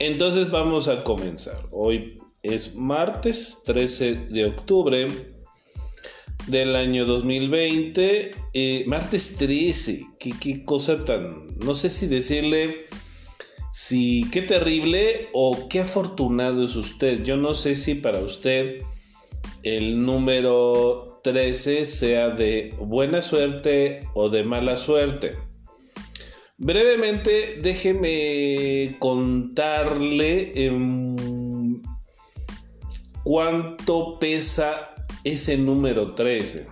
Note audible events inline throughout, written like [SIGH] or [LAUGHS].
Entonces vamos a comenzar. Hoy es martes 13 de octubre del año 2020. Eh, martes 13. ¿Qué, qué cosa tan... No sé si decirle si qué terrible o qué afortunado es usted. Yo no sé si para usted el número 13 sea de buena suerte o de mala suerte. Brevemente, déjeme contarle em, cuánto pesa ese número 13.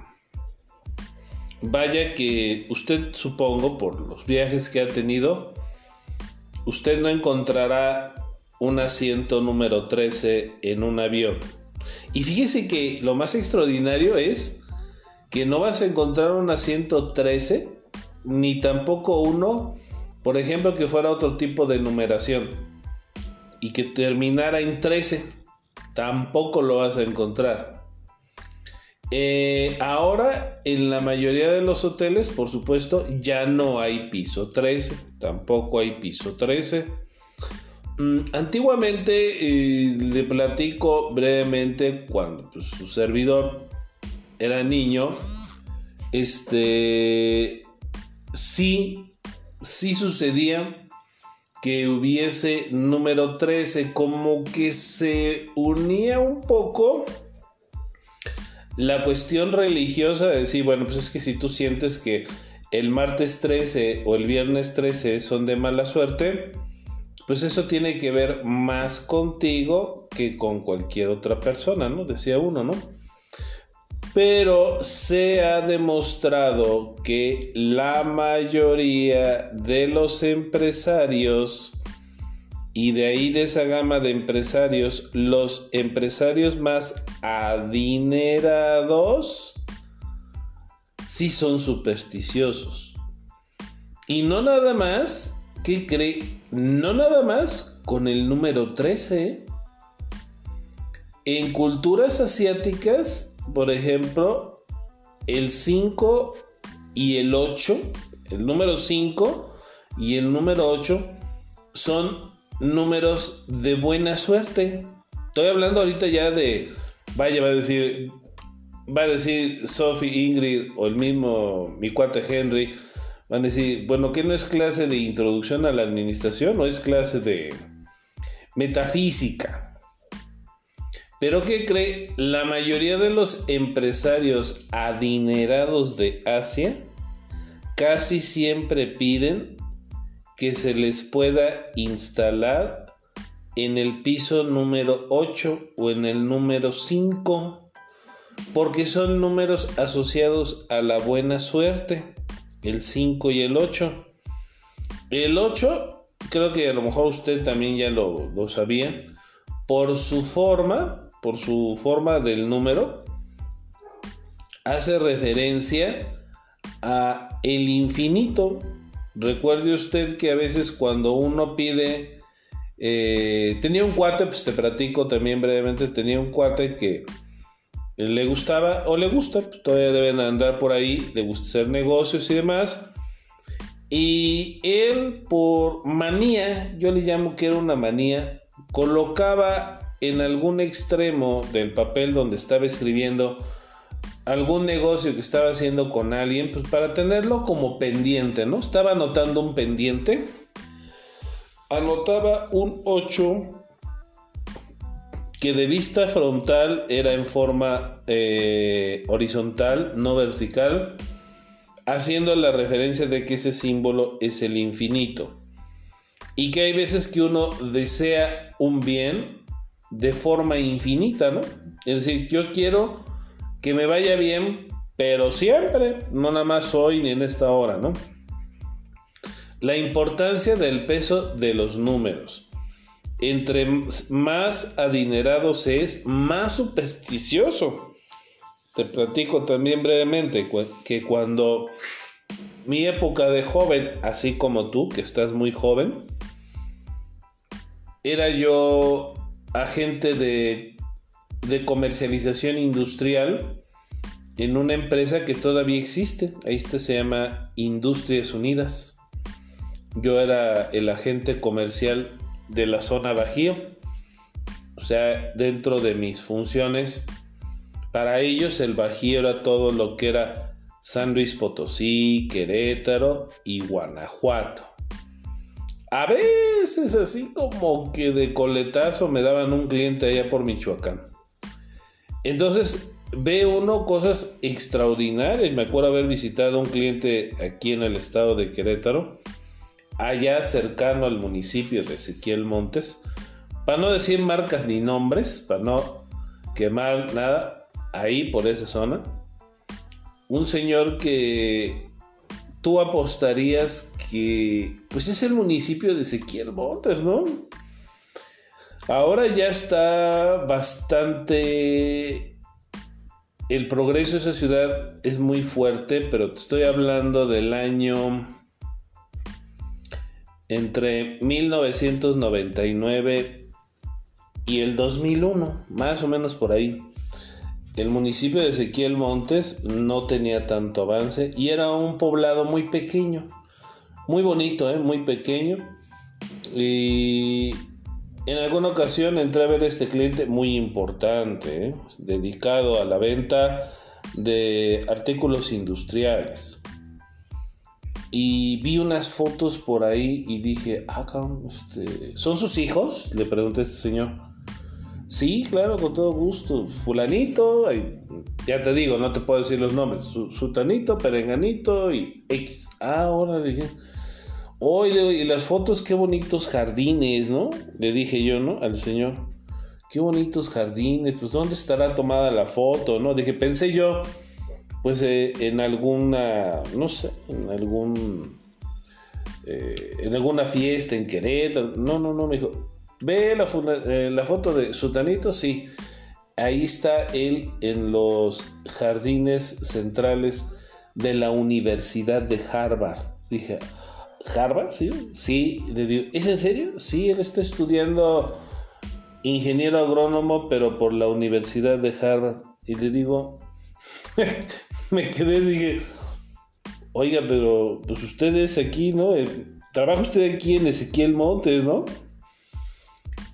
Vaya que usted supongo por los viajes que ha tenido, usted no encontrará un asiento número 13 en un avión. Y fíjese que lo más extraordinario es que no vas a encontrar un asiento 13 ni tampoco uno, por ejemplo, que fuera otro tipo de numeración y que terminara en 13. Tampoco lo vas a encontrar. Eh, ahora, en la mayoría de los hoteles, por supuesto, ya no hay piso 13. Tampoco hay piso 13. Mm, antiguamente, eh, le platico brevemente, cuando pues, su servidor era niño, este, sí, sí sucedía que hubiese número 13, como que se unía un poco la cuestión religiosa de decir, bueno, pues es que si tú sientes que el martes 13 o el viernes 13 son de mala suerte, pues eso tiene que ver más contigo que con cualquier otra persona, ¿no? Decía uno, ¿no? Pero se ha demostrado que la mayoría de los empresarios y de ahí de esa gama de empresarios, los empresarios más adinerados sí son supersticiosos. Y no nada más, ¿qué cree? No nada más con el número 13. En culturas asiáticas por ejemplo, el 5 y el 8, el número 5 y el número 8 son números de buena suerte. Estoy hablando ahorita ya de, vaya, va a decir, va a decir Sophie Ingrid o el mismo mi cuate Henry, van a decir, bueno, ¿qué no es clase de introducción a la administración o es clase de metafísica? Pero ¿qué cree? La mayoría de los empresarios adinerados de Asia casi siempre piden que se les pueda instalar en el piso número 8 o en el número 5 porque son números asociados a la buena suerte, el 5 y el 8. El 8, creo que a lo mejor usted también ya lo, lo sabía, por su forma, por su forma del número, hace referencia a el infinito. Recuerde usted que a veces cuando uno pide, eh, tenía un cuate, pues te platico también brevemente, tenía un cuate que le gustaba o le gusta, pues todavía deben andar por ahí, le gusta hacer negocios y demás. Y él por manía, yo le llamo que era una manía, colocaba en algún extremo del papel donde estaba escribiendo algún negocio que estaba haciendo con alguien, pues para tenerlo como pendiente, ¿no? Estaba anotando un pendiente, anotaba un 8 que de vista frontal era en forma eh, horizontal, no vertical, haciendo la referencia de que ese símbolo es el infinito. Y que hay veces que uno desea un bien de forma infinita, ¿no? Es decir, yo quiero que me vaya bien, pero siempre, no nada más hoy ni en esta hora, ¿no? La importancia del peso de los números. Entre más adinerados es, más supersticioso. Te platico también brevemente que cuando mi época de joven, así como tú, que estás muy joven, era yo agente de, de comercialización industrial en una empresa que todavía existe. Ahí está, se llama Industrias Unidas. Yo era el agente comercial de la zona Bajío. O sea, dentro de mis funciones, para ellos el Bajío era todo lo que era San Luis Potosí, Querétaro y Guanajuato. A veces así como que de coletazo me daban un cliente allá por Michoacán. Entonces ve uno cosas extraordinarias. Me acuerdo haber visitado a un cliente aquí en el estado de Querétaro, allá cercano al municipio de Ezequiel Montes, para no decir marcas ni nombres, para no quemar nada, ahí por esa zona. Un señor que tú apostarías que pues es el municipio de Ezequiel Montes, ¿no? Ahora ya está bastante... El progreso de esa ciudad es muy fuerte, pero te estoy hablando del año entre 1999 y el 2001, más o menos por ahí. El municipio de Ezequiel Montes no tenía tanto avance y era un poblado muy pequeño, muy bonito, ¿eh? muy pequeño. Y en alguna ocasión entré a ver este cliente muy importante, ¿eh? dedicado a la venta de artículos industriales. Y vi unas fotos por ahí y dije, ah, este, ¿son sus hijos? Le pregunté a este señor. Sí, claro, con todo gusto. Fulanito, ya te digo, no te puedo decir los nombres. Sutanito, Perenganito y X. Ah, ahora le dije. Oye, y las fotos, qué bonitos jardines, ¿no? Le dije yo, ¿no? Al señor. Qué bonitos jardines, pues ¿dónde estará tomada la foto, no? Dije, pensé yo, pues eh, en alguna, no sé, en algún, eh, en alguna fiesta en Querétaro. No, no, no, me dijo, ve la, eh, la foto de Sutanito, sí. Ahí está él en los jardines centrales de la Universidad de Harvard. Dije, Harvard, sí, sí, le digo, ¿es en serio? Sí, él está estudiando ingeniero agrónomo, pero por la Universidad de Harvard. Y le digo, [LAUGHS] me quedé, dije, oiga, pero pues usted es aquí, ¿no? Trabaja usted aquí en Ezequiel Montes, ¿no?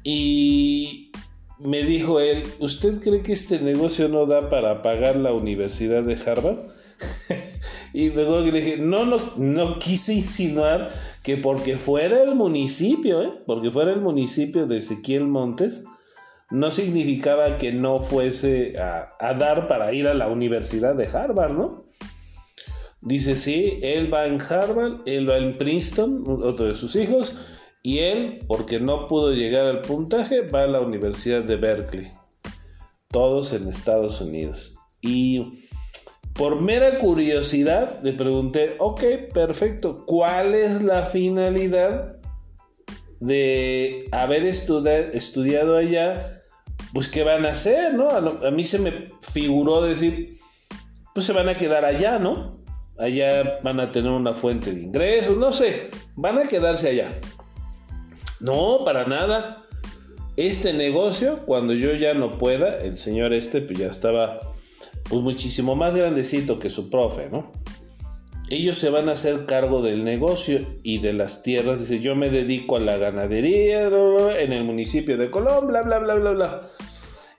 Y me dijo él, ¿usted cree que este negocio no da para pagar la Universidad de Harvard? [LAUGHS] y luego le dije, no, no, no quise insinuar que porque fuera el municipio, ¿eh? porque fuera el municipio de Ezequiel Montes, no significaba que no fuese a, dar para ir a la Universidad de Harvard, ¿no? Dice, sí, él va en Harvard, él va en Princeton, otro de sus hijos, y él, porque no pudo llegar al puntaje, va a la Universidad de Berkeley. Todos en Estados Unidos. Y por mera curiosidad le pregunté, ok, perfecto, ¿cuál es la finalidad de haber estudiado allá? Pues qué van a hacer, ¿no? A, mí se me figuró decir, pues se van a quedar allá, ¿no? Allá van a tener una fuente de ingresos, no sé, van a quedarse allá. No, para nada. Este negocio, cuando yo ya no pueda, el señor este pues ya estaba pues muchísimo más grandecito que su profe, ¿no? Ellos se van a hacer cargo del negocio y de las tierras. Dice, yo me dedico a la ganadería en el municipio de Colón, bla, bla, bla, bla, bla.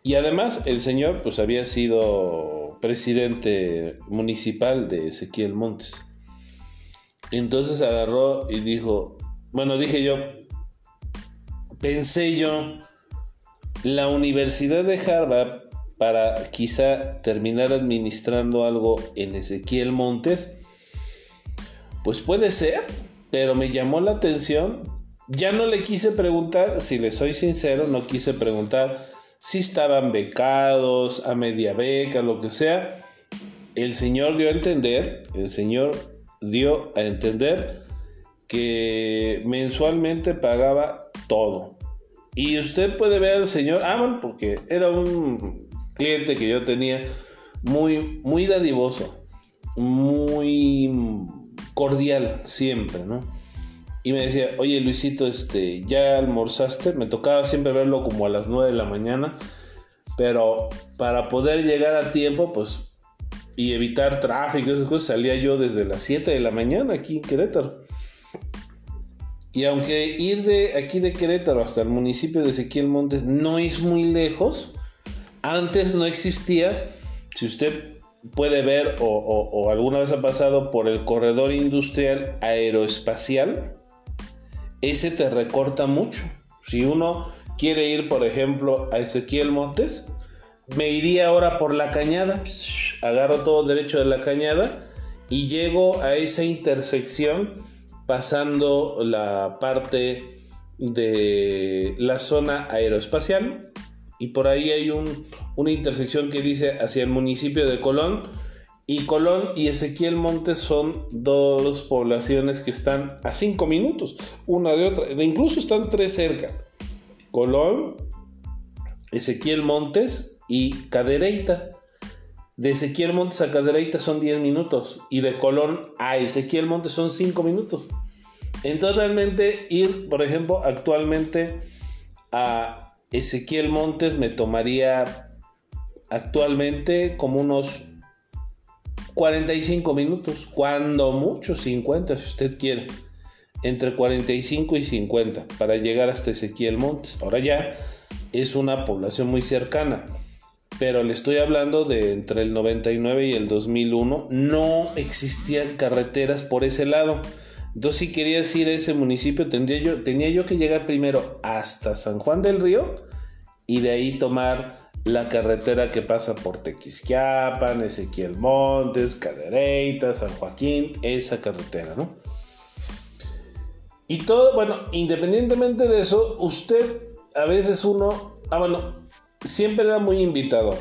Y además el señor pues había sido presidente municipal de Ezequiel Montes. Entonces agarró y dijo, bueno, dije yo, pensé yo, la Universidad de Harvard para quizá terminar administrando algo en Ezequiel Montes, pues puede ser, pero me llamó la atención. Ya no le quise preguntar, si le soy sincero, no quise preguntar si estaban becados, a media beca, lo que sea. El Señor dio a entender, el Señor dio a entender que mensualmente pagaba todo. Y usted puede ver al Señor, ah, porque era un cliente que yo tenía muy, muy dadivoso, muy cordial siempre, ¿no? Y me decía, oye Luisito, este, ¿ya almorzaste? Me tocaba siempre verlo como a las 9 de la mañana, pero para poder llegar a tiempo, pues, y evitar tráfico, esas cosas, salía yo desde las 7 de la mañana aquí en Querétaro. Y aunque ir de aquí de Querétaro hasta el municipio de Ezequiel Montes no es muy lejos, antes no existía, si usted puede ver o, alguna vez ha pasado por el corredor industrial aeroespacial, ese te recorta mucho. Si uno quiere ir, por ejemplo, a Ezequiel Montes, me iría ahora por la cañada, agarro todo derecho de la cañada y llego a esa intersección pasando la parte de la zona aeroespacial y por ahí hay una intersección que dice hacia el municipio de Colón y Colón y Ezequiel Montes son dos poblaciones que están a cinco minutos una de otra, incluso están tres cerca. Colón, Ezequiel Montes y Cadereyta. De Ezequiel Montes a Cadereyta son 10 minutos y de Colón a Ezequiel Montes son 5 minutos. Entonces realmente ir, por ejemplo, actualmente a Ezequiel Montes me tomaría actualmente como unos 45 minutos, cuando mucho 50 si usted quiere, entre 45 y 50 para llegar hasta Ezequiel Montes. Ahora ya es una población muy cercana pero le estoy hablando de entre el 99 y el 2001, no existían carreteras por ese lado. Entonces, si querías ir a ese municipio, tendría yo, tenía yo que llegar primero hasta San Juan del Río y de ahí tomar la carretera que pasa por Tequisquiapan, Ezequiel Montes, Cadereyta, San Joaquín, esa carretera, ¿no? Y todo, bueno, independientemente de eso, usted a veces uno, ah, bueno, siempre era muy invitador.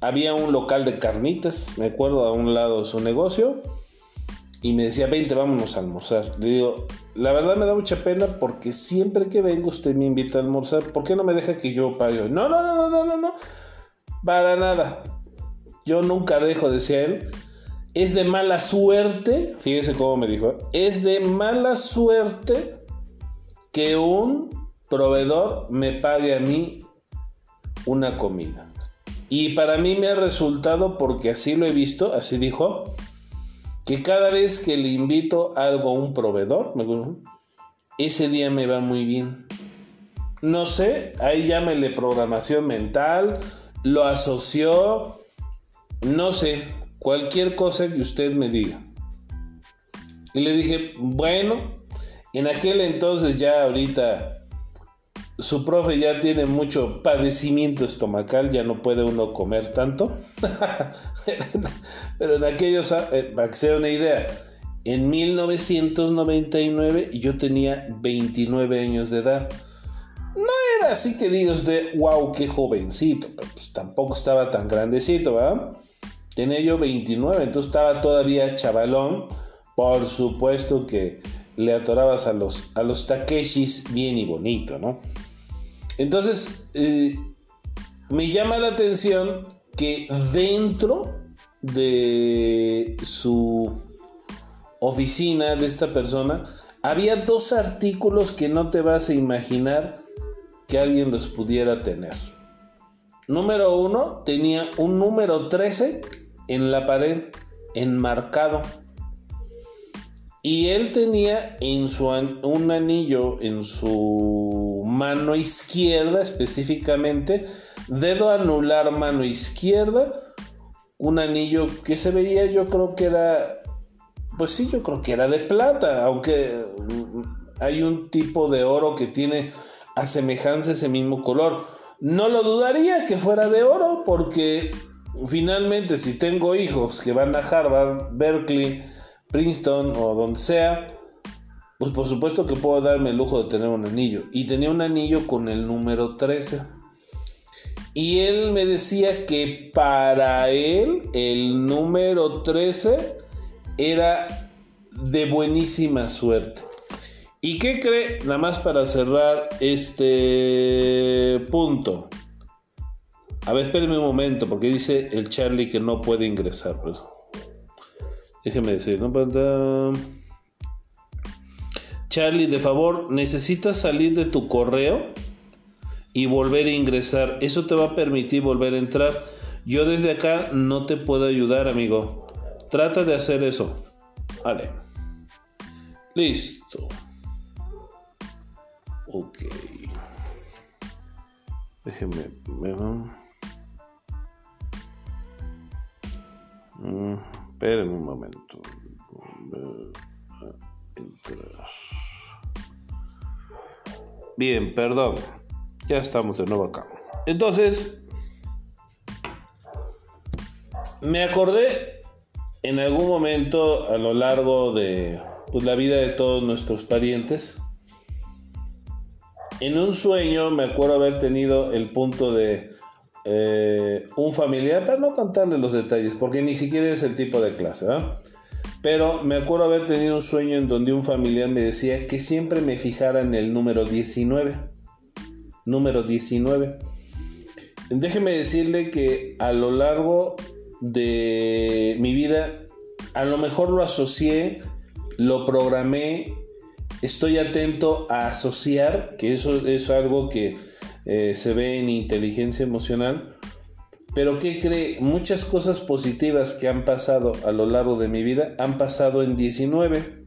Había un local de carnitas, me acuerdo, a un lado de su negocio, y me decía, 20, vámonos a almorzar. Le digo, la verdad me da mucha pena porque siempre que vengo usted me invita a almorzar, ¿por qué no me deja que yo pague? No, no, no, no, no, no, no, para nada. Yo nunca dejo, decía él. Es de mala suerte, fíjese cómo me dijo, es de mala suerte que un proveedor me pague a mí una comida. Y para mí me ha resultado, porque así lo he visto, así dijo, que cada vez que le invito algo a un proveedor, ese día me va muy bien. No sé, ahí llámele programación mental, lo asoció, no sé, cualquier cosa que usted me diga. Y le dije, bueno, en aquel entonces ya ahorita su profe ya tiene mucho padecimiento estomacal, ya no puede uno comer tanto. [LAUGHS] Pero en aquellos, eh, para que sea una idea, en 1999 yo tenía 29 años de edad. No era así que digas de, wow, qué jovencito, pero pues tampoco estaba tan grandecito, ¿verdad? Tenía yo 29, entonces estaba todavía chavalón. Por supuesto que le atorabas a los, a los Takeshis bien y bonito, ¿no? Entonces, eh, me llama la atención que dentro de su oficina de esta persona había dos artículos que no te vas a imaginar que alguien los pudiera tener. Número uno, tenía un número 13 en la pared enmarcado. Y él tenía en su, un anillo en su mano izquierda específicamente, dedo anular mano izquierda, un anillo que se veía yo creo que era, pues sí, yo creo que era de plata, aunque hay un tipo de oro que tiene a semejanza ese mismo color. No lo dudaría que fuera de oro porque finalmente si tengo hijos que van a Harvard, Berkeley, Princeton o donde sea, pues por supuesto que puedo darme el lujo de tener un anillo. Y tenía un anillo con el número 13. Y él me decía que para él el número 13 era de buenísima suerte. ¿Y qué cree? Nada más para cerrar este punto. A ver, espérenme un momento, porque dice el Charlie que no puede ingresar. Pues. Déjeme decir, ¿no? Charlie, de favor, necesitas salir de tu correo y volver a ingresar. Eso te va a permitir volver a entrar. Yo desde acá no te puedo ayudar, amigo. Trata de hacer eso. Vale. Listo. Ok. Déjenme. Mm, esperen un momento. Bien, perdón. Ya estamos de nuevo acá. Entonces, me acordé en algún momento a lo largo de pues, la vida de todos nuestros parientes. En un sueño me acuerdo haber tenido el punto de eh, un familiar, para no contarle los detalles, porque ni siquiera es el tipo de clase, Pero me acuerdo haber tenido un sueño en donde un familiar me decía que siempre me fijara en el número 19. Número 19. Déjeme decirle que a lo largo de mi vida, a lo mejor lo asocié, lo programé, estoy atento a asociar, que eso es algo que eh, se ve en inteligencia emocional. Pero ¿qué cree? Muchas cosas positivas que han pasado a lo largo de mi vida han pasado en 19.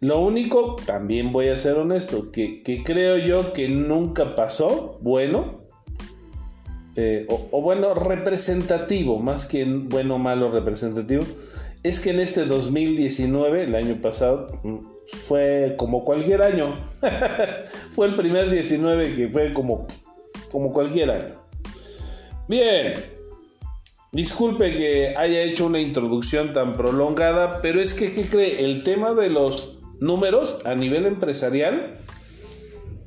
Lo único, también voy a ser honesto, que, creo yo que nunca pasó, bueno, eh, o, bueno, representativo, más que bueno, malo, representativo, es que en este 2019, el año pasado, mm, fue como cualquier año. [LAUGHS] fue el primer 19 que fue como, como cualquier año. Bien. Disculpe que haya hecho una introducción tan prolongada, pero es que, ¿qué cree? El tema de los números a nivel empresarial,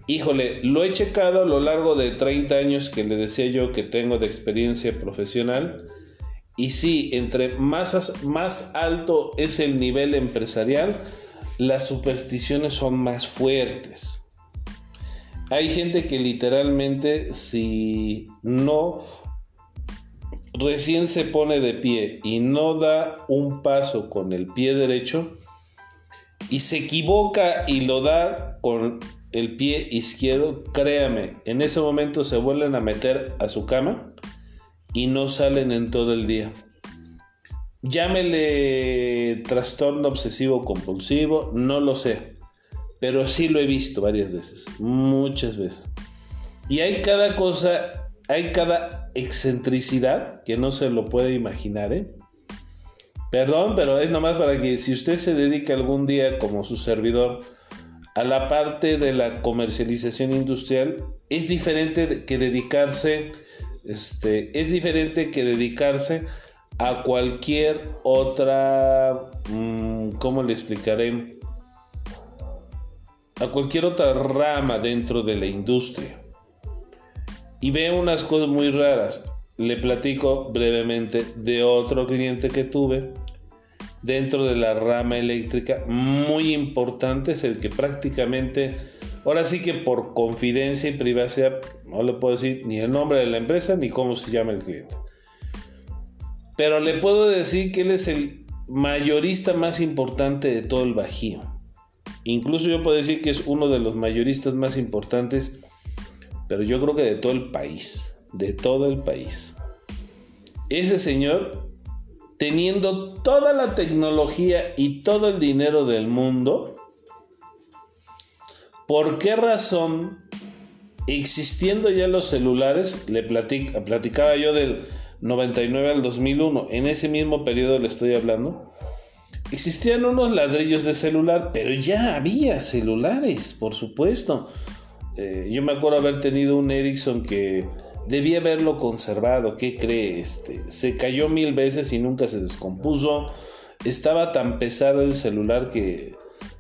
híjole, lo he checado a lo largo de 30 años que le decía yo que tengo de experiencia profesional. Y sí, entre más, más alto es el nivel empresarial, las supersticiones son más fuertes. Hay gente que literalmente si no recién se pone de pie y no da un paso con el pie derecho y se equivoca y lo da con el pie izquierdo, créame, en ese momento se vuelven a meter a su cama y no salen en todo el día. Llámele trastorno obsesivo compulsivo, no lo sé, pero sí lo he visto varias veces, muchas veces. Y hay cada cosa, hay cada excentricidad que no se lo puede imaginar, ¿eh? Perdón, pero es nomás para que si usted se dedica algún día como su servidor a la parte de la comercialización industrial, es diferente que dedicarse, este, es diferente que dedicarse a cualquier otra, mm, ¿cómo le explicaré? A cualquier otra rama dentro de la industria. Y veo unas cosas muy raras. Le platico brevemente de otro cliente que tuve dentro de la rama eléctrica muy importante, es el que prácticamente, ahora sí que por confidencia y privacidad, no le puedo decir ni el nombre de la empresa ni cómo se llama el cliente pero le puedo decir que él es el mayorista más importante de todo el Bajío. Incluso yo puedo decir que es uno de los mayoristas más importantes, pero yo creo que de todo el país, de todo el país. Ese señor, teniendo toda la tecnología y todo el dinero del mundo, ¿por qué razón, existiendo ya los celulares, le platicaba yo del 99 al 2001, en ese mismo periodo le estoy hablando, existían unos ladrillos de celular, pero ya había celulares, por supuesto. Eh, yo me acuerdo haber tenido un Ericsson que debía haberlo conservado, ¿qué cree? Este, se cayó mil veces y nunca se descompuso. Estaba tan pesado el celular que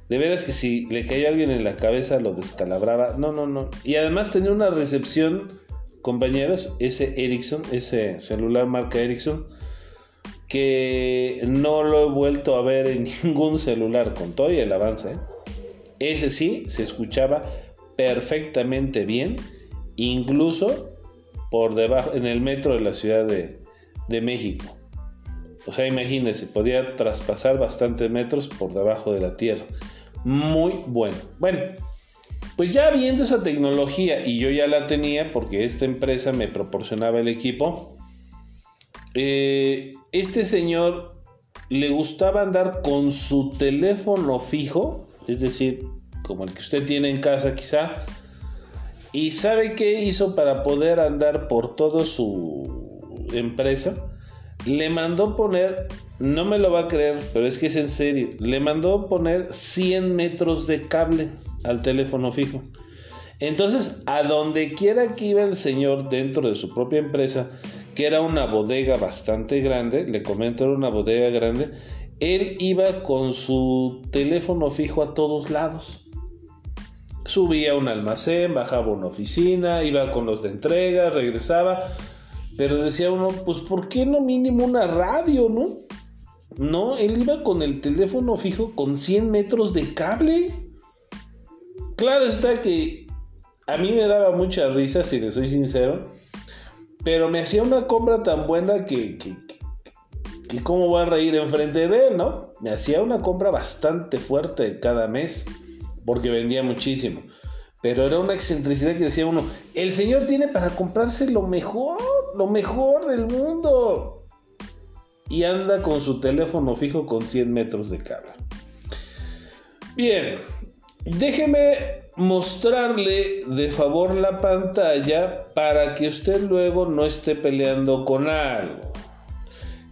de veras que si le caía alguien en la cabeza lo descalabraba. No, no, no. Y además tenía una recepción compañeros, ese Ericsson, ese celular marca Ericsson, que no lo he vuelto a ver en [LAUGHS] ningún celular con todo y el avance. ¿eh? Ese sí se escuchaba perfectamente bien, incluso por debajo, en el metro de la Ciudad de, de México. O sea, imagínense, podía traspasar bastantes metros por debajo de la tierra. Muy bueno. Bueno, pues ya viendo esa tecnología y yo ya la tenía porque esta empresa me proporcionaba el equipo, eh, este señor le gustaba andar con su teléfono fijo, es decir, como el que usted tiene en casa quizá. ¿Y sabe qué hizo para poder andar por toda su empresa? Le mandó poner, no me lo va a creer, pero es que es en serio, le mandó poner 100 metros de cable al teléfono fijo. Entonces, a donde quiera que iba el señor dentro de su propia empresa, que era una bodega bastante grande, le comento, era una bodega grande, él iba con su teléfono fijo a todos lados. Subía a un almacén, bajaba a una oficina, iba con los de entrega, regresaba, pero decía uno, pues ¿por qué no mínimo una radio, no? No, él iba con el teléfono fijo con 100 metros de cable. Claro está que a mí me daba mucha risa, si le soy sincero, pero me hacía una compra tan buena que, que, cómo va a reír enfrente de él, ¿no? Me hacía una compra bastante fuerte cada mes, porque vendía muchísimo. Pero era una excentricidad que decía uno, el señor tiene para comprarse lo mejor, lo mejor del mundo. Y anda con su teléfono fijo con 100 metros de cable. Bien, déjeme mostrarle de favor la pantalla para que usted luego no esté peleando con algo.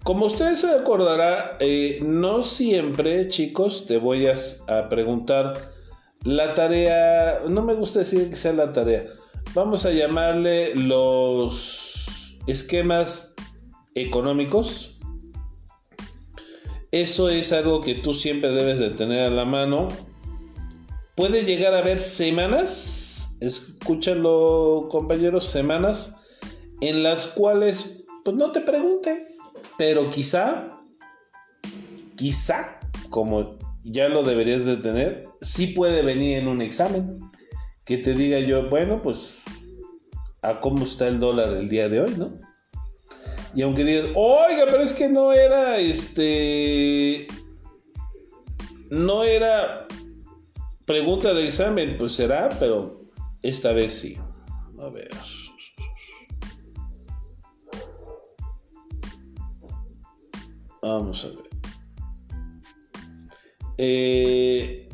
Como usted se acordará, eh, no siempre, chicos, te voy a, a, preguntar la tarea, no me gusta decir que sea la tarea, vamos a llamarle los esquemas económicos. Eso es algo que tú siempre debes de tener a la mano puede llegar a haber semanas, escúchalo compañeros, semanas en las cuales pues no te pregunte, pero quizá, quizá, como ya lo deberías de tener, sí puede venir en un examen que te diga yo, bueno, pues a cómo está el dólar el día de hoy, ¿no? Y aunque digas, oiga, pero es que no era este. No era Pregunta de examen, pues será, pero esta vez sí. A ver. Vamos a ver. Eh,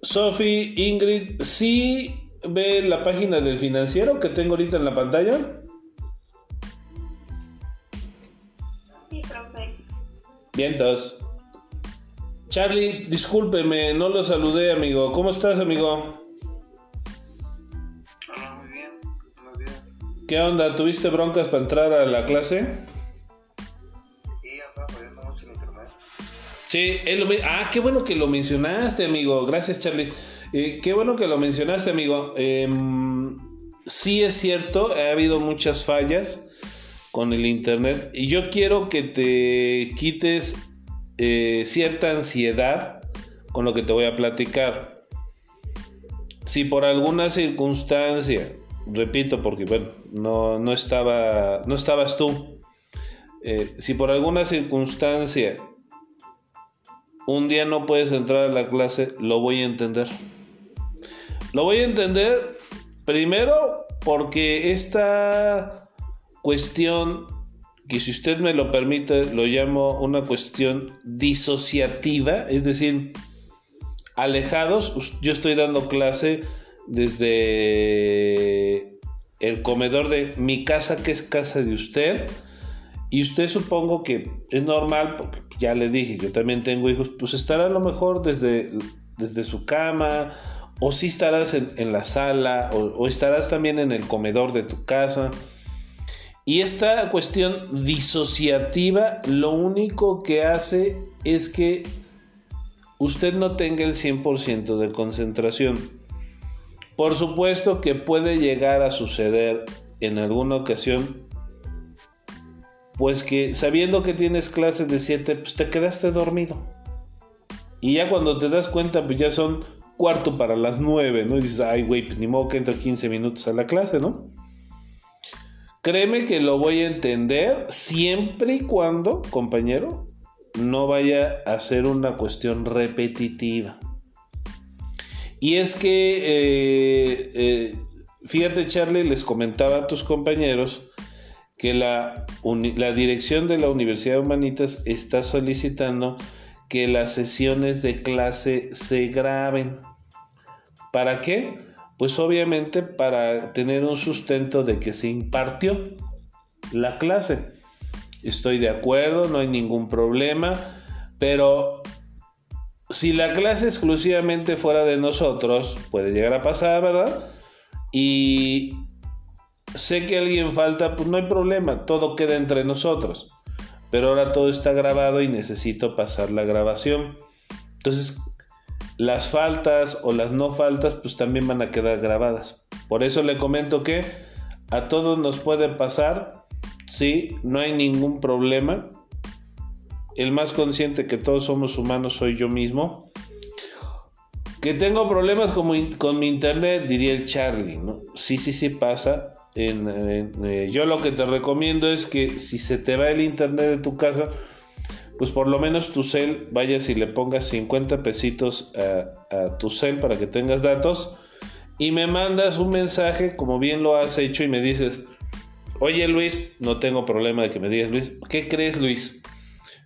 Sophie, Ingrid, ¿sí ve la página del financiero que tengo ahorita en la pantalla? Sí, profe. Bien, entonces. Charlie, discúlpeme, no lo saludé, amigo. ¿Cómo estás, amigo? Hola, muy bien. Buenos días. ¿Qué onda? ¿Tuviste broncas para entrar a la clase? Sí, él lo Ah, qué bueno que lo mencionaste, amigo. Gracias, Charlie. Eh, qué bueno que lo mencionaste, amigo. Eh, sí es cierto, ha habido muchas fallas con el internet. Y yo quiero que te quites eh, cierta ansiedad con lo que te voy a platicar. Si por alguna circunstancia, repito porque bueno, no, no, estaba, no estabas tú, eh, si por alguna circunstancia un día no puedes entrar a la clase, lo voy a entender. Lo voy a entender primero porque esta cuestión que si usted me lo permite lo llamo una cuestión disociativa, es decir, alejados. Yo estoy dando clase desde el comedor de mi casa, que es casa de usted. Y usted supongo que es normal, porque ya le dije, yo también tengo hijos, pues estará a lo mejor desde, desde su cama, o si estarás en, la sala, o estarás también en el comedor de tu casa. Y esta cuestión disociativa lo único que hace es que usted no tenga el 100% de concentración. Por supuesto que puede llegar a suceder en alguna ocasión, pues que sabiendo que tienes clases de 7, pues te quedaste dormido. Y ya cuando te das cuenta, pues ya son cuarto para las 9, ¿no? Y dices, ay, güey, pues ni modo que entra 15 minutos a la clase, ¿no? Créeme que lo voy a entender siempre y cuando, compañero, no vaya a ser una cuestión repetitiva. Y es que, eh, eh, fíjate Charlie, les comentaba a tus compañeros que la, la dirección de la Universidad de Humanitas está solicitando que las sesiones de clase se graben. ¿Para qué? Pues obviamente para tener un sustento de que se impartió la clase. Estoy de acuerdo, no hay ningún problema, pero si la clase exclusivamente fuera de nosotros, puede llegar a pasar, ¿verdad? Y sé que alguien falta, pues no hay problema, todo queda entre nosotros. Pero ahora todo está grabado y necesito pasar la grabación. Entonces, las faltas o las no faltas, pues también van a quedar grabadas. Por eso le comento que a todos nos puede pasar, sí, no hay ningún problema. El más consciente que todos somos humanos soy yo mismo. Que tengo problemas con mi, internet, diría el Charlie. Sí, sí, sí pasa. Eh, yo lo que te recomiendo es que si se te va el internet de tu casa, pues por lo menos tu cel vayas y le pongas 50 pesitos a, a, tu cel para que tengas datos y me mandas un mensaje como bien lo has hecho y me dices, oye Luis, no tengo problema de que me digas Luis, ¿qué crees Luis?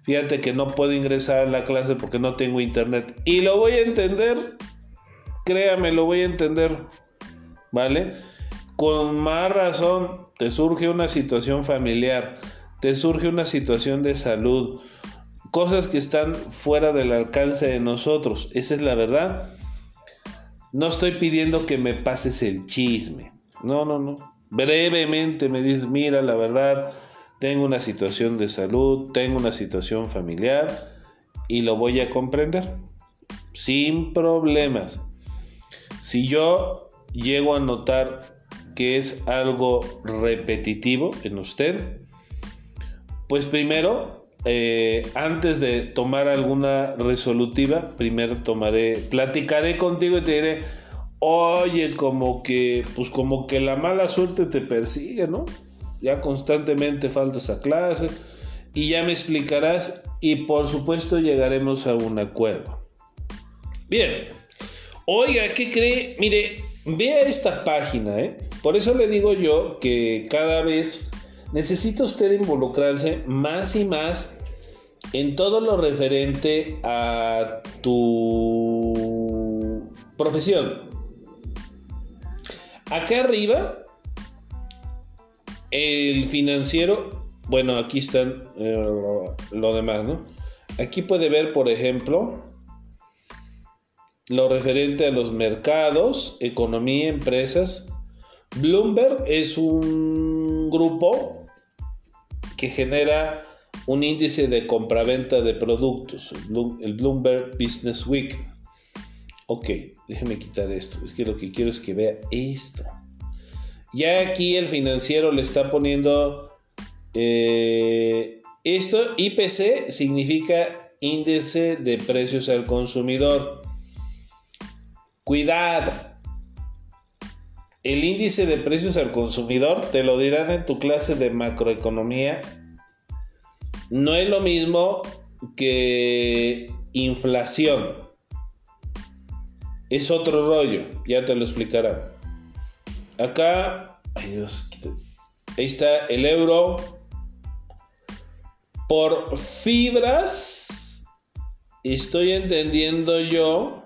Fíjate que no puedo ingresar a la clase porque no tengo internet y lo voy a entender, créame, lo voy a entender, ¿vale? Con más razón te surge una situación familiar, te surge una situación de salud, cosas que están fuera del alcance de nosotros. Esa es la verdad. No estoy pidiendo que me pases el chisme. No, no, no. Brevemente me dices, mira, la verdad, tengo una situación de salud, tengo una situación familiar y lo voy a comprender. Sin problemas. Si yo llego a notar que es algo repetitivo en usted, pues primero, eh, antes de tomar alguna resolutiva, primero tomaré, platicaré contigo y te diré, oye, como que, pues como que la mala suerte te persigue, ¿no? Ya constantemente faltas a clase y ya me explicarás y por supuesto llegaremos a un acuerdo. Bien, oiga, ¿qué cree? Mire, Vea esta página, ¿eh? Por eso le digo yo que cada vez necesita usted involucrarse más y más en todo lo referente a tu profesión. Acá arriba, el financiero, bueno, aquí están eh, lo demás, ¿no? Aquí puede ver, por ejemplo, lo referente a los mercados, economía, empresas. Bloomberg es un grupo que genera un índice de compraventa de productos, el Bloomberg Business Week. Ok, déjeme quitar esto, es que lo que quiero es que vea esto. Ya aquí el financiero le está poniendo eh, esto, IPC significa índice de precios al consumidor. Cuidado. El índice de precios al consumidor, te lo dirán en tu clase de macroeconomía, no es lo mismo que inflación. Es otro rollo, ya te lo explicará. Acá, ay Dios, ahí está el euro por fibras. Estoy entendiendo yo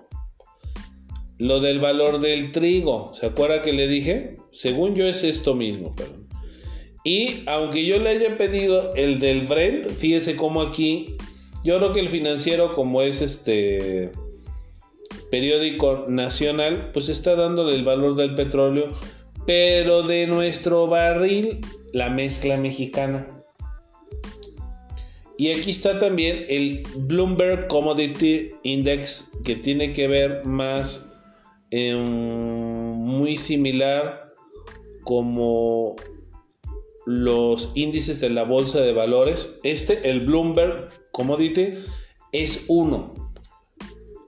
lo del valor del trigo. ¿Se acuerda que le dije? Según yo es esto mismo. Y aunque yo le haya pedido el del Brent, fíjese cómo aquí, yo creo que el financiero, como es este periódico nacional, pues está dándole el valor del petróleo, pero de nuestro barril, la mezcla mexicana. Y aquí está también el Bloomberg Commodity Index, que tiene que ver más muy similar como los índices de la bolsa de valores. Este, el Bloomberg Commodity, es uno.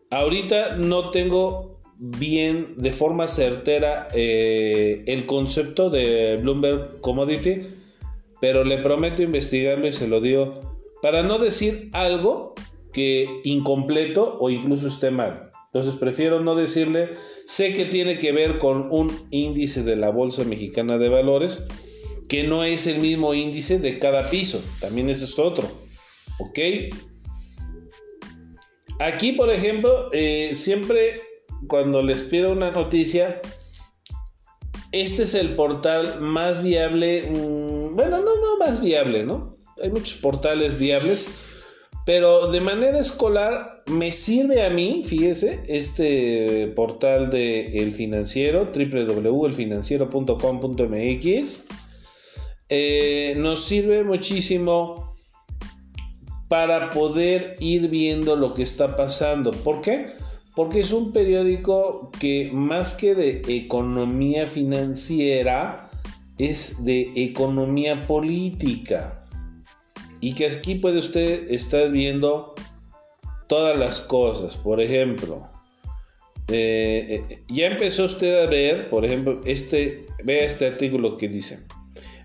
Ahorita no tengo bien de forma certera eh, el concepto de Bloomberg Commodity, pero le prometo investigarlo y se lo digo para no decir algo que incompleto o incluso esté mal. Entonces prefiero no decirle, sé que tiene que ver con un índice de la Bolsa Mexicana de Valores, que no es el mismo índice de cada piso, también ese es otro, ¿ok? Aquí, por ejemplo, eh, siempre cuando les pido una noticia, este es el portal más viable, mm, bueno, no, no más viable, ¿no? Hay muchos portales viables, pero de manera escolar me sirve a mí, fíjese, este portal de El Financiero, www.elfinanciero.com.mx, eh, nos sirve muchísimo para poder ir viendo lo que está pasando. ¿Por qué? Porque es un periódico que más que de economía financiera, es de economía política. Y que aquí puede usted estar viendo todas las cosas. Por ejemplo, eh, eh, ya empezó usted a ver, por ejemplo, este, vea este artículo que dice,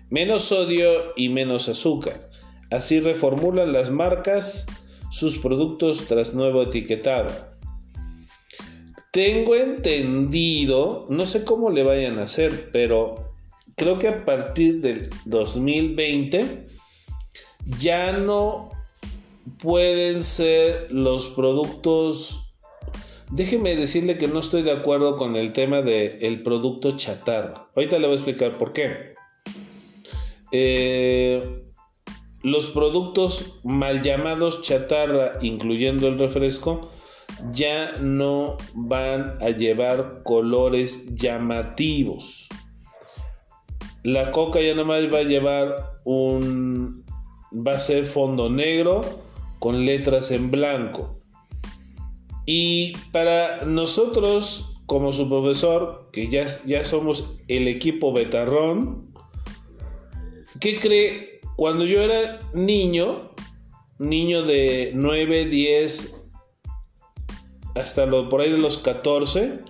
menos sodio y menos azúcar. Así reformulan las marcas sus productos tras nuevo etiquetado. Tengo entendido, no sé cómo le vayan a hacer, pero creo que a partir del 2020 ya no pueden ser los productos. Déjeme decirle que no estoy de acuerdo con el tema del producto chatarra. Ahorita le voy a explicar por qué. Eh, los productos mal llamados chatarra, incluyendo el refresco, ya no van a llevar colores llamativos. La coca ya nada más va a llevar un... va a ser fondo negro con letras en blanco. Y para nosotros, como su profesor, que ya, ya somos el equipo betarrón, ¿qué cree? Cuando yo era niño, niño de 9, 10, hasta lo, por ahí de los 14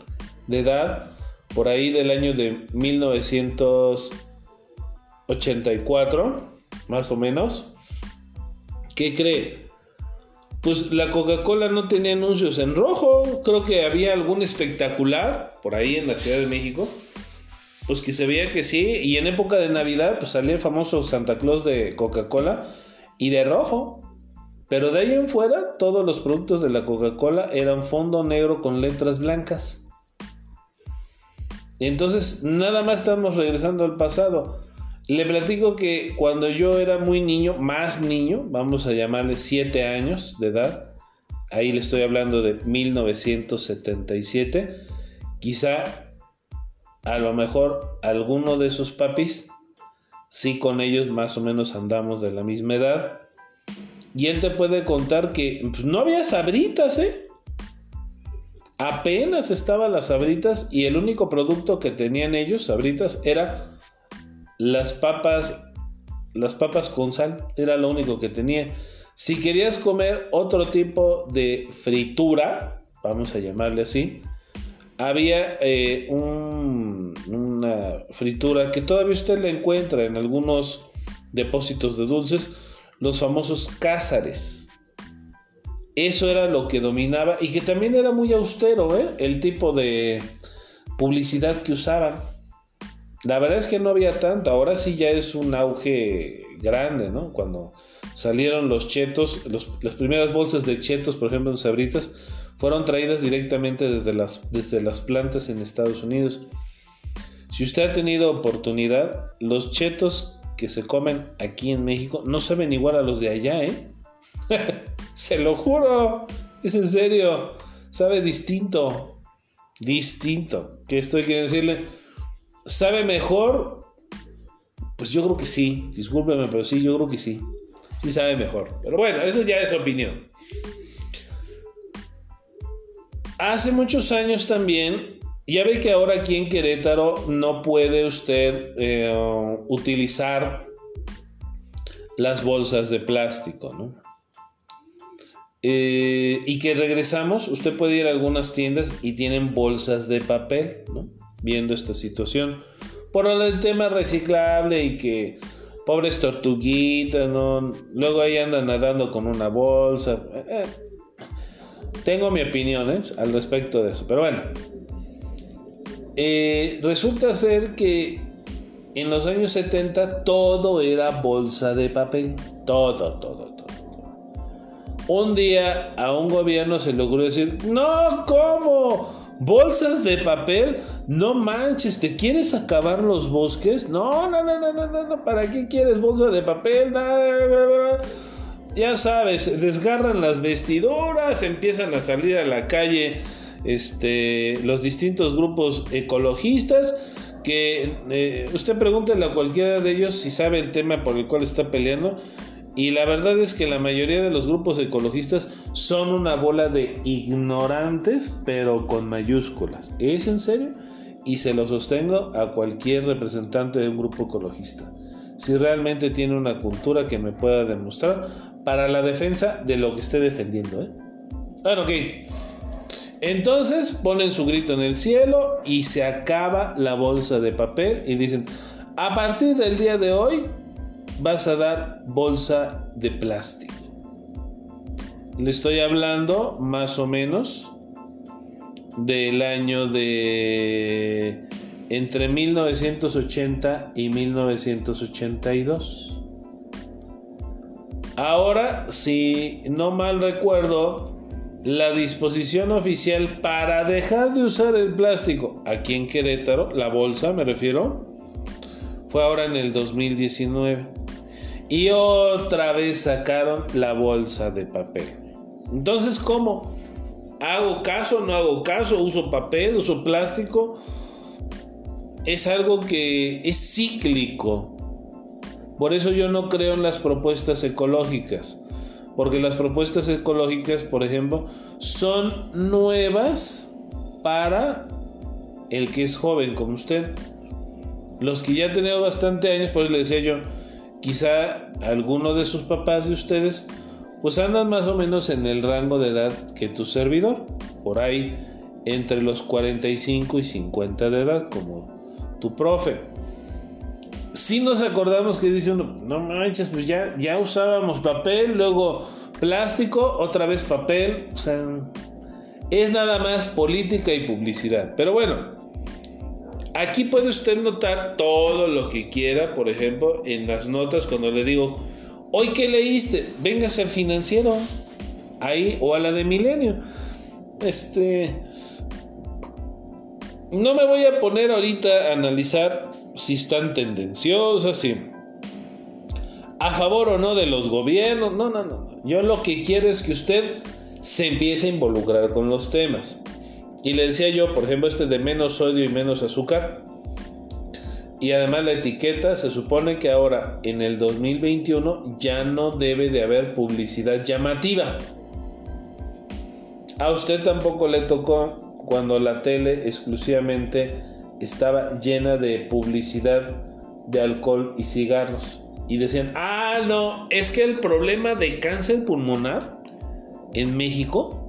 de edad, por ahí del año de 1984, más o menos. ¿Qué cree? Pues la Coca-Cola no tenía anuncios en rojo. Creo que había algún espectacular por ahí en la Ciudad de México. Pues que se veía que sí. Y en época de Navidad, pues salía el famoso Santa Claus de Coca-Cola y de rojo. Pero de ahí en fuera, todos los productos de la Coca-Cola eran fondo negro con letras blancas. Entonces, nada más estamos regresando al pasado. Le platico que cuando yo era muy niño, más niño, vamos a llamarle 7 años de edad, ahí le estoy hablando de 1977, quizá a lo mejor alguno de esos papis, sí con ellos más o menos andamos de la misma edad, y él te puede contar que pues, no había sabritas, ¿eh? Apenas estaban las sabritas y el único producto que tenían ellos, sabritas, era las papas, las papas con sal. Era lo único que tenía. Si querías comer otro tipo de fritura, vamos a llamarle así, había eh, una fritura que todavía usted la encuentra en algunos depósitos de dulces los famosos cázares. Eso era lo que dominaba y que también era muy austero, ¿eh? el tipo de publicidad que usaban. La verdad es que no había tanto, ahora sí ya es un auge grande, ¿no? Cuando salieron los chetos, las primeras bolsas de chetos, por ejemplo, en Sabritas, fueron traídas directamente desde las, desde las plantas en Estados Unidos. Si usted ha tenido oportunidad, los chetos que se comen aquí en México no saben igual a los de allá, ¿eh? [LAUGHS] se lo juro, es en serio, sabe distinto, distinto. ¿Qué estoy queriendo decirle? ¿Sabe mejor? Pues yo creo que sí, discúlpeme, pero sí, yo creo que sí. Sí sabe mejor. Pero bueno, eso ya es opinión. Hace muchos años también ya ve que ahora aquí en Querétaro no puede usted eh, utilizar las bolsas de plástico, ¿no? Eh, y que regresamos, usted puede ir a algunas tiendas y tienen bolsas de papel, ¿no? Viendo esta situación. Por el tema reciclable y que pobres tortuguitas. Luego ahí andan nadando con una bolsa. Eh, tengo mi opinión al respecto de eso, pero bueno. Eh, resulta ser que en los años 70 todo era bolsa de papel. Todo, todo, todo. Un día a un gobierno se ocurrió decir, no, ¿cómo? Bolsas de papel, no manches, ¿te quieres acabar los bosques? No, no, no, no, no, no, ¿para qué quieres bolsa de papel? Ya sabes, desgarran las vestiduras, empiezan a salir a la calle este, los distintos grupos ecologistas que eh, usted pregúntele a cualquiera de ellos si sabe el tema por el cual está peleando y la verdad es que la mayoría de los grupos ecologistas son una bola de ignorantes, pero con mayúsculas. ¿Es en serio? Y se lo sostengo a cualquier representante de un grupo ecologista. Si realmente tiene una cultura que me pueda demostrar para la defensa de lo que esté defendiendo. ¿eh? Bueno, ok. Entonces ponen su grito en el cielo y se acaba la bolsa de papel y dicen, a partir del día de hoy vas a dar bolsa de plástico. Le estoy hablando más o menos del año de entre 1980 y 1982. Ahora, si no mal recuerdo, la disposición oficial para dejar de usar el plástico aquí en Querétaro, la bolsa me refiero, fue ahora en el 2019. Y otra vez sacaron la bolsa de papel. Entonces, ¿cómo? ¿Hago caso? ¿No hago caso? ¿Uso papel? ¿Uso plástico? Es algo que es cíclico. Por eso yo no creo en las propuestas ecológicas. Porque las propuestas ecológicas, por ejemplo, son nuevas para el que es joven como usted. Los que ya tenido bastante años, pues le decía yo, quizá alguno de sus papás de ustedes pues andan más o menos en el rango de edad que tu servidor, por ahí entre los 45 y 50 de edad, como tu profe. Si nos acordamos que dice uno, no manches, pues ya, ya usábamos papel, luego plástico, otra vez papel, o sea, es nada más política y publicidad. Pero bueno, Aquí puede usted notar todo lo que quiera, por ejemplo, en las notas cuando le digo, hoy qué leíste, véngase al financiero, ahí o a la de Milenio. Este, no me voy a poner ahorita a analizar si están tendenciosas, si a favor o no de los gobiernos. No, no, no. Yo lo que quiero es que usted se empiece a involucrar con los temas. Y le decía yo, por ejemplo, este de menos sodio y menos azúcar. Y además la etiqueta se supone que ahora en el 2021 ya no debe de haber publicidad llamativa. A usted tampoco le tocó cuando la tele exclusivamente estaba llena de publicidad de alcohol y cigarros. Y decían, ah, no, es que el problema de cáncer pulmonar en México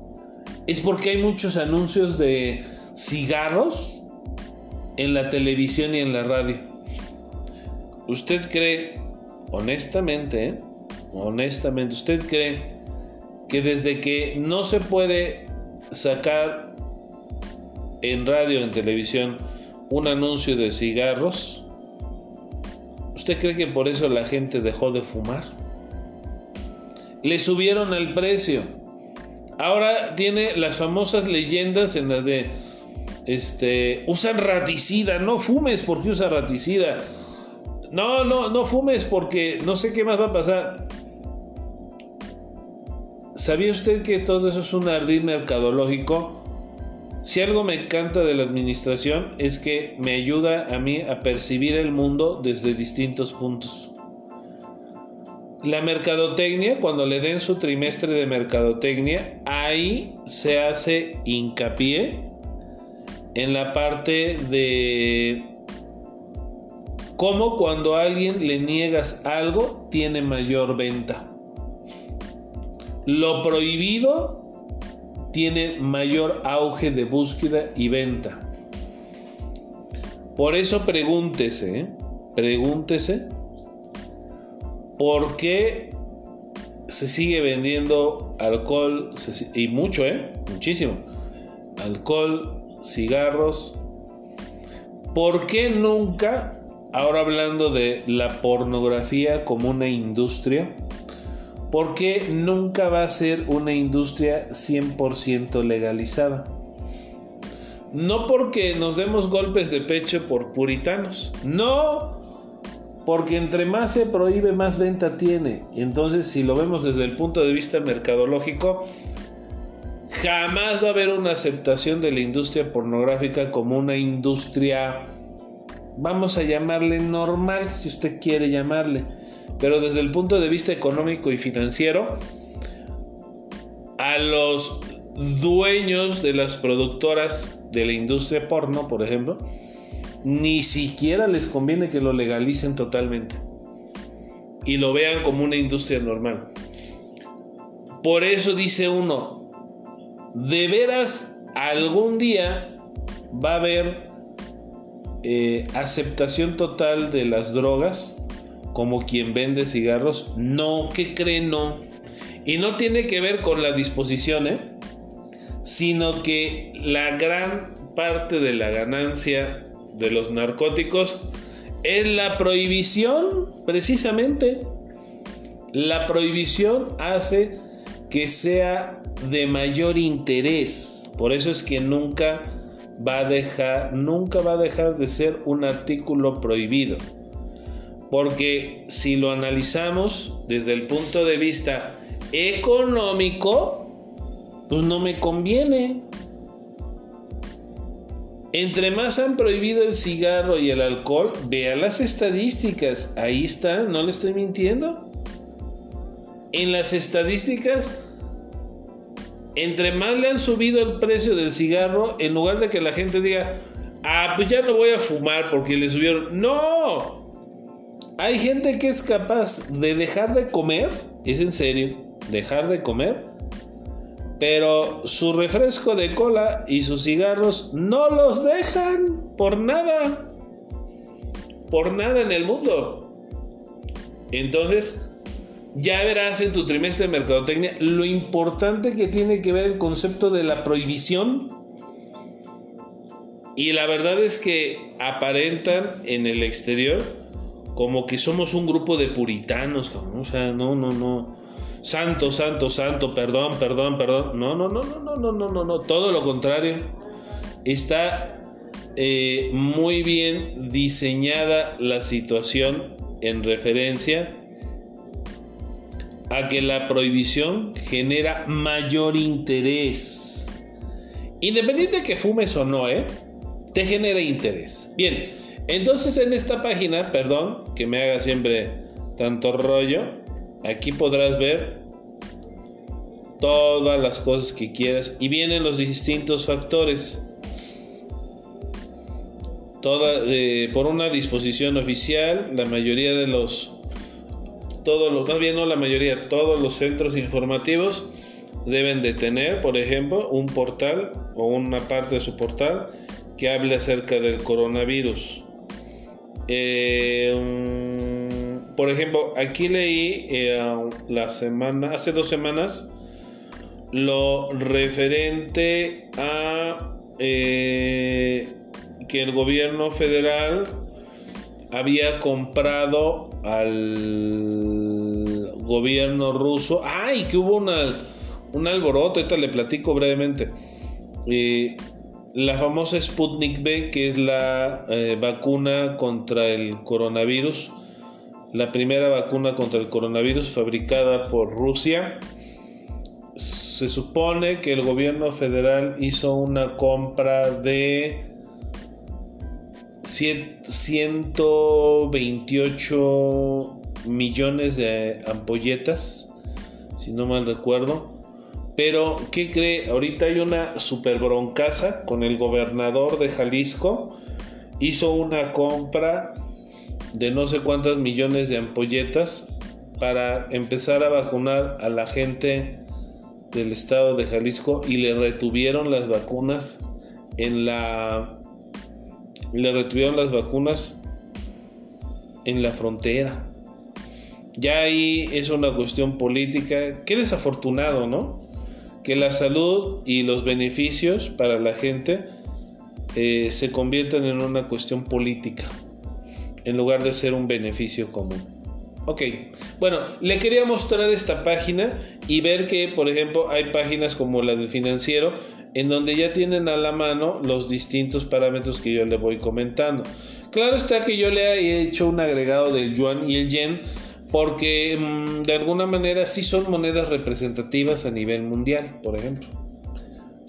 es porque hay muchos anuncios de cigarros en la televisión y en la radio. ¿Usted cree, honestamente, eh, honestamente, usted cree que desde que no se puede sacar en radio, en televisión, un anuncio de cigarros, ¿usted cree que por eso la gente dejó de fumar? Le subieron el precio Ahora tiene las famosas leyendas en las de este usan raticida, no fumes porque usa raticida. No, no, no fumes porque no sé qué más va a pasar. ¿Sabía usted que todo eso es un ardid mercadológico? Si algo me encanta de la administración es que me ayuda a mí a percibir el mundo desde distintos puntos. La mercadotecnia, cuando le den su trimestre de mercadotecnia, ahí se hace hincapié en la parte de cómo cuando a alguien le niegas algo tiene mayor venta. Lo prohibido tiene mayor auge de búsqueda y venta. Por eso pregúntese, ¿eh? pregúntese ¿Por qué se sigue vendiendo alcohol y mucho, eh? Muchísimo. Alcohol, cigarros. ¿Por qué nunca, ahora hablando de la pornografía como una industria, por qué nunca va a ser una industria 100% legalizada? no porque nos demos golpes de pecho por puritanos, no, porque entre más se prohíbe, más venta tiene. Entonces, si lo vemos desde el punto de vista mercadológico, jamás va a haber una aceptación de la industria pornográfica como una industria, vamos a llamarle normal, si usted quiere llamarle. Pero desde el punto de vista económico y financiero, a los dueños de las productoras de la industria porno, por ejemplo, ni siquiera les conviene que lo legalicen totalmente y lo vean como una industria normal. Por eso dice uno, de veras algún día va a haber eh, aceptación total de las drogas como quien vende cigarros. No, que cree? No. Y no tiene que ver con la disposición, ¿eh? sino que la gran parte de la ganancia de los narcóticos es la prohibición, precisamente. La prohibición hace que sea de mayor interés. Por eso es que nunca va a dejar, nunca va a dejar de ser un artículo prohibido. Porque si lo analizamos desde el punto de vista económico, pues no me conviene. Entre más han prohibido el cigarro y el alcohol, vea las estadísticas. Ahí está, no le estoy mintiendo. En las estadísticas, entre más le han subido el precio del cigarro, en lugar de que la gente diga, ah, pues ya no voy a fumar porque le subieron. No. Hay gente que es capaz de dejar de comer, es en serio, dejar de comer pero su refresco de cola y sus cigarros no los dejan por nada. Por nada en el mundo. Entonces, ya verás en tu trimestre de mercadotecnia lo importante que tiene que ver el concepto de la prohibición. Y la verdad es que aparentan en el exterior como que somos un grupo de puritanos. O sea, no, no, no santo, santo, santo, perdón, perdón, perdón. No, no, no, no, no, no, no, no, no. Todo lo contrario. Está eh, muy bien diseñada la situación en referencia a que la prohibición genera mayor interés. Independiente de que fumes o no, ¿eh? Te genera interés. Bien, entonces en esta página, perdón, que me haga siempre tanto rollo, Aquí podrás ver todas las cosas que quieras y vienen los distintos factores. Toda, eh, por una disposición oficial, la mayoría de los, todos los, más bien no la mayoría, todos los centros informativos deben de tener, por ejemplo, un portal o una parte de su portal que hable acerca del coronavirus. Eh, por ejemplo, aquí leí eh, la semana, hace dos semanas, lo referente a eh, que el gobierno federal había comprado al gobierno ruso. ¡Ay! Que hubo una, un alboroto, ahorita le platico brevemente. Eh, la famosa Sputnik B, que es la vacuna contra el coronavirus la primera vacuna contra el coronavirus fabricada por Rusia. Se supone que el gobierno federal hizo una compra de 128 millones de ampolletas, si no mal recuerdo. Pero, ¿qué cree? Ahorita hay una super broncaza con el gobernador de Jalisco. Hizo una compra de no sé cuántas millones de ampolletas para empezar a vacunar a la gente del estado de Jalisco y le retuvieron las vacunas en la le retuvieron las vacunas en la frontera. Ya ahí es una cuestión política. Qué desafortunado, ¿no? Que la salud y los beneficios para la gente eh, se conviertan en una cuestión política en lugar de ser un beneficio común. Ok, bueno, le quería mostrar esta página y ver que, por ejemplo, hay páginas como la del financiero en donde ya tienen a la mano los distintos parámetros que yo le voy comentando. Claro está que yo le he hecho un agregado del yuan y el yen porque mm, de alguna manera sí son monedas representativas a nivel mundial, por ejemplo.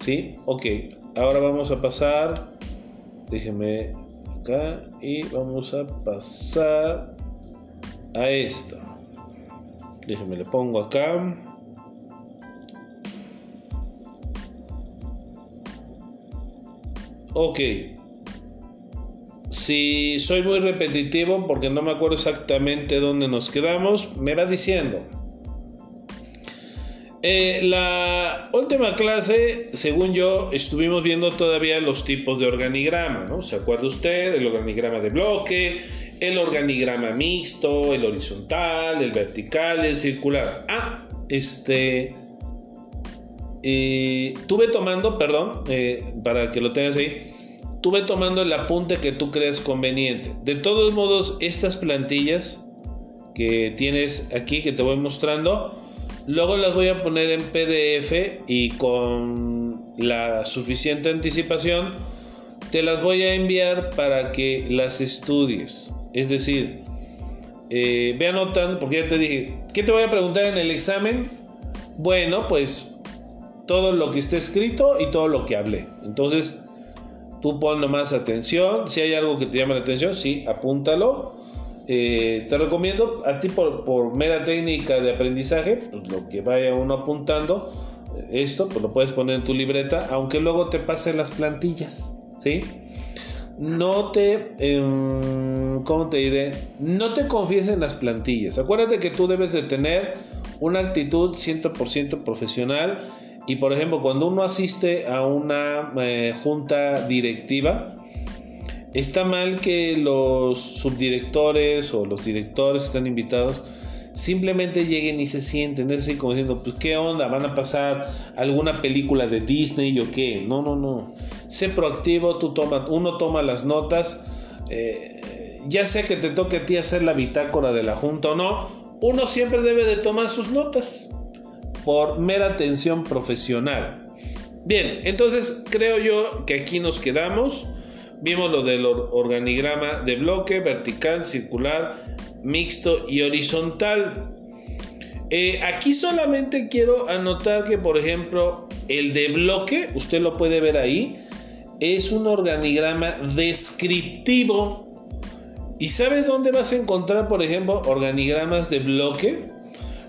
¿Sí? Ok, ahora vamos a pasar, déjeme y vamos a pasar a esta. Déjeme le pongo acá. Ok. Si soy muy repetitivo porque no me acuerdo exactamente dónde nos quedamos, me va diciendo. Eh, la última clase, según yo, estuvimos viendo todavía los tipos de organigrama, ¿no? ¿Se acuerda usted? El organigrama de bloque, el organigrama mixto, el horizontal, el vertical, el circular. Ah, este... Eh, tuve tomando, perdón, eh, para que lo tengas ahí, tuve tomando el apunte que tú crees conveniente. De todos modos, estas plantillas que tienes aquí, que te voy mostrando, luego las voy a poner en PDF y con la suficiente anticipación, te las voy a enviar para que las estudies. Es decir, eh, ve anotando, porque ya te dije, ¿qué te voy a preguntar en el examen? Bueno, pues todo lo que esté escrito y todo lo que hablé. Entonces, tú pon más atención. Si hay algo que te llama la atención, sí, apúntalo. Eh, te recomiendo a ti por, mera técnica de aprendizaje, pues lo que vaya uno apuntando, esto, pues lo puedes poner en tu libreta, aunque luego te pasen las plantillas, ¿sí? no te, em, ¿cómo te diré? No te confíes en las plantillas. Acuérdate que tú debes de tener una actitud 100% profesional y por ejemplo cuando uno asiste a una eh, junta directiva, está mal que los subdirectores o los directores que están invitados simplemente lleguen y se sienten, es así como diciendo, pues qué onda, van a pasar alguna película de Disney o qué, no, no, no sé proactivo, tú uno toma las notas, eh, ya sé que te toque a ti hacer la bitácora de la junta o no, uno siempre debe de tomar sus notas por mera atención profesional. Bien, entonces creo yo que aquí nos quedamos. Vimos lo del organigrama de bloque, vertical, circular, mixto y horizontal. Eh, aquí solamente quiero anotar que, por ejemplo, el de bloque, usted lo puede ver ahí, es un organigrama descriptivo. ¿Y sabes dónde vas a encontrar, por ejemplo, organigramas de bloque?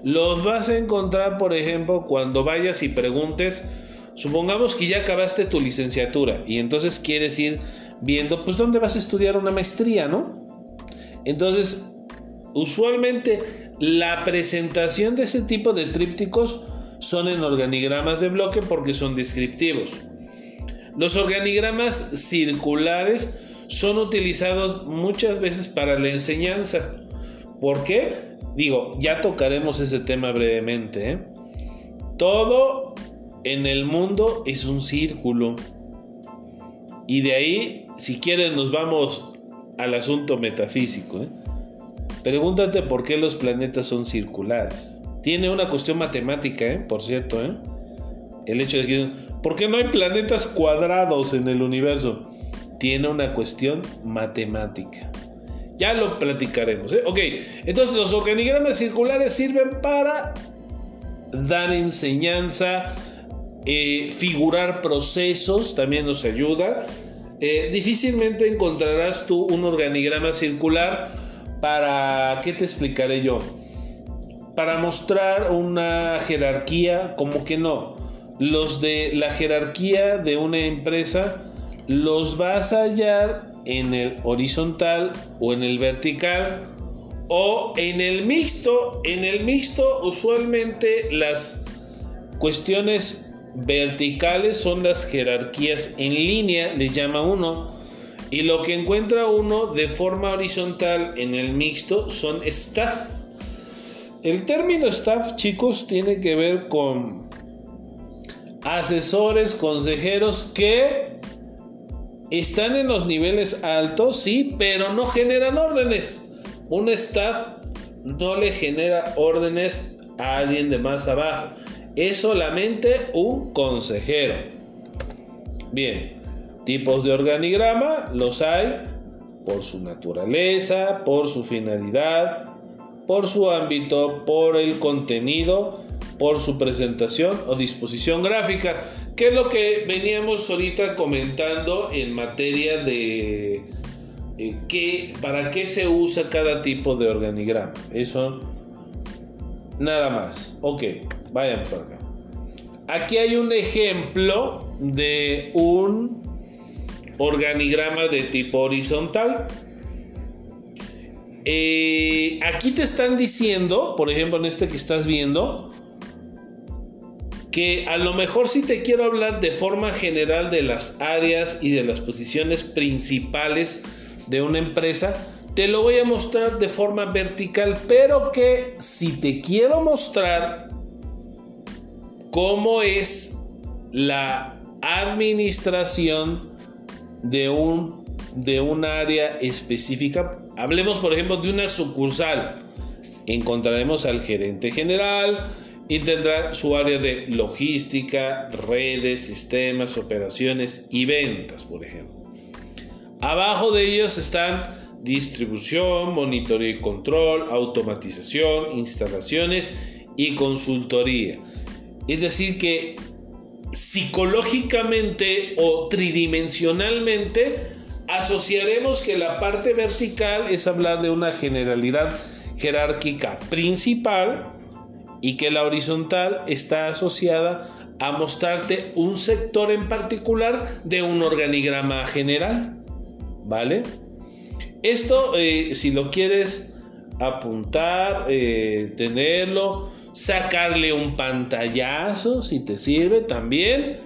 Los vas a encontrar, por ejemplo, cuando vayas y preguntes, supongamos que ya acabaste tu licenciatura y entonces quieres ir viendo, pues, dónde vas a estudiar una maestría, ¿no? Entonces, usualmente la presentación de ese tipo de trípticos son en organigramas de bloque porque son descriptivos. Los organigramas circulares son utilizados muchas veces para la enseñanza. ¿Por qué? Digo, ya tocaremos ese tema brevemente. ¿eh? Todo en el mundo es un círculo. Y de ahí, si quieres, nos vamos al asunto metafísico. ¿eh? Pregúntate por qué los planetas son circulares. Tiene una cuestión matemática, ¿eh? por cierto. El hecho de que ¿Por qué no hay planetas cuadrados en el universo? Tiene una cuestión matemática. Ya lo platicaremos. ¿eh? Ok, entonces los organigramas circulares sirven para dar enseñanza, eh, figurar procesos, también nos ayuda. Eh, difícilmente encontrarás tú un organigrama circular para, ¿qué te explicaré yo? Para mostrar una jerarquía, como que no los de la jerarquía de una empresa los vas a hallar en el horizontal o en el vertical o en el mixto. En el mixto usualmente las cuestiones verticales son las jerarquías en línea, les llama uno. Y lo que encuentra uno de forma horizontal en el mixto son staff. El término staff, chicos, tiene que ver con asesores, consejeros que están en los niveles altos, sí, pero no generan órdenes. Un staff no le genera órdenes a alguien de más abajo. Es solamente un consejero. Bien, tipos de organigrama los hay por su naturaleza, por su finalidad, por su ámbito, por el contenido, por su presentación o disposición gráfica, que es lo que veníamos ahorita comentando en materia de eh, para qué se usa cada tipo de organigrama. Eso nada más. Ok, vayan por acá. Aquí hay un ejemplo de un organigrama de tipo horizontal. Eh, aquí te están diciendo, por ejemplo, en este que estás viendo, que a lo mejor si te quiero hablar de forma general de las áreas y de las posiciones principales de una empresa, te lo voy a mostrar de forma vertical, pero que si te quiero mostrar cómo es la administración de un de un área específica, hablemos por ejemplo de una sucursal, encontraremos al gerente general, y tendrá su área de logística, redes, sistemas, operaciones y ventas, por ejemplo. Abajo de ellos están distribución, monitoreo y control, automatización, instalaciones y consultoría. Es decir, que psicológicamente o tridimensionalmente asociaremos que la parte vertical es hablar de una generalidad jerárquica principal y que la horizontal está asociada a mostrarte un sector en particular de un organigrama general. ¿Vale? Esto, eh, si lo quieres apuntar, eh, tenerlo, sacarle un pantallazo, si te sirve también.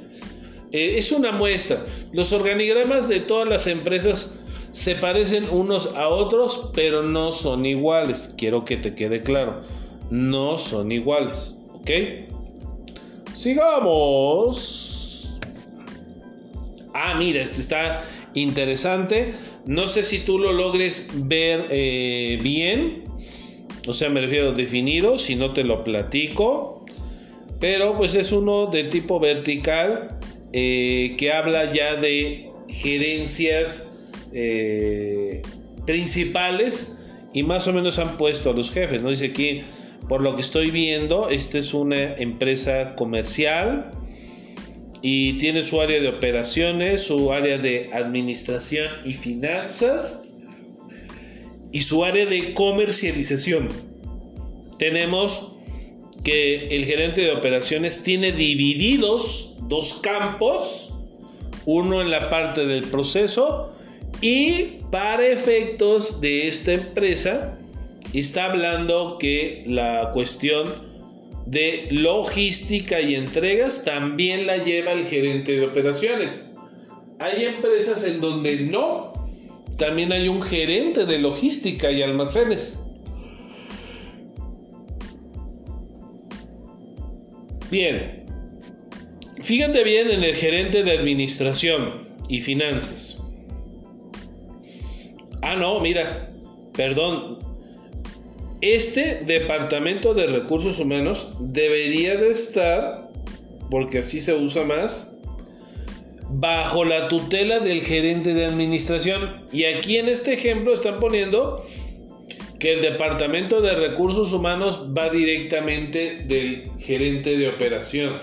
Eh, es una muestra. Los organigramas de todas las empresas se parecen unos a otros, pero no son iguales. Quiero que te quede claro no son iguales. ¿Ok? Sigamos. Ah, mira, este está interesante. No sé si tú lo logres ver eh, bien. O sea, me refiero definido, si no te lo platico. Pero pues es uno de tipo vertical eh, que habla ya de gerencias eh, principales y más o menos han puesto a los jefes. ¿no? Dice aquí por lo que estoy viendo, esta es una empresa comercial y tiene su área de operaciones, su área de administración y finanzas y su área de comercialización. Tenemos que el gerente de operaciones tiene divididos dos campos, uno en la parte del proceso y para efectos de esta empresa está hablando que la cuestión de logística y entregas también la lleva el gerente de operaciones. Hay empresas en donde no, también hay un gerente de logística y almacenes. Bien, fíjate bien en el gerente de administración y finanzas. Ah, no, mira, perdón, este departamento de recursos humanos debería de estar, porque así se usa más, bajo la tutela del gerente de administración. Y aquí en este ejemplo están poniendo que el departamento de recursos humanos va directamente del gerente de operación.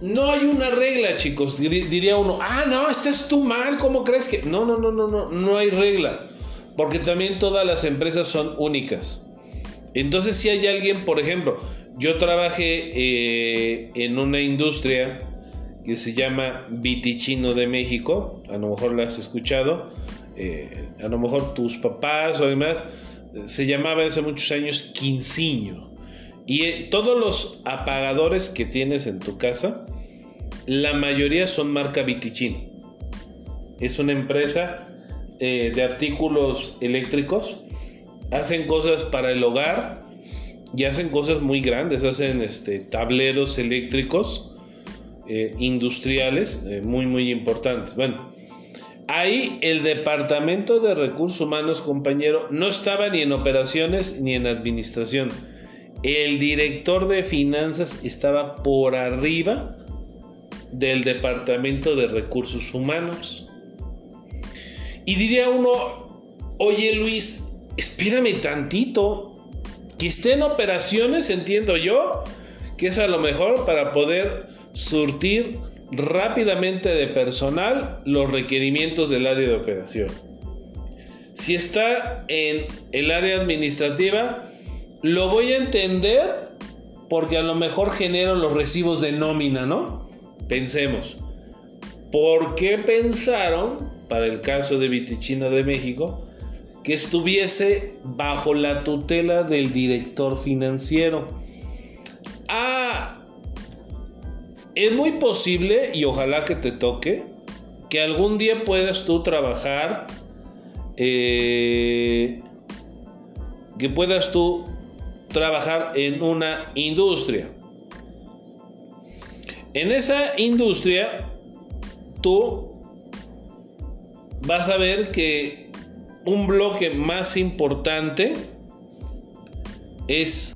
No hay una regla, chicos. Diría uno, ah, no, estás tú mal, ¿cómo crees que? No, no, no, no, no, no hay regla. Porque también todas las empresas son únicas. Entonces si hay alguien, por ejemplo, yo trabajé eh, en una industria que se llama Vitichino de México, a lo mejor la has escuchado, eh, a lo mejor tus papás o demás, se llamaba hace muchos años Quinciño. Y eh, todos los apagadores que tienes en tu casa, la mayoría son marca Vitichino. Es una empresa eh, de artículos eléctricos, hacen cosas para el hogar y hacen cosas muy grandes, hacen este, tableros eléctricos eh, industriales eh, muy muy importantes. Bueno, Ahí el departamento de recursos humanos, compañero, no estaba ni en operaciones ni en administración. El director de finanzas estaba por arriba del departamento de recursos humanos. Y diría uno, oye Luis, espérame tantito, que esté en operaciones, entiendo yo, que es a lo mejor para poder surtir rápidamente de personal los requerimientos del área de operación. Si está en el área administrativa, lo voy a entender porque a lo mejor genero los recibos de nómina, ¿no? Pensemos. ¿Por qué pensaron, para el caso de Vitichino de México, que estuviese bajo la tutela del director financiero? Ah, es muy posible, y ojalá que te toque, que algún día puedas tú trabajar, eh, que puedas tú trabajar en una industria. En esa industria, tú vas a ver que un bloque más importante es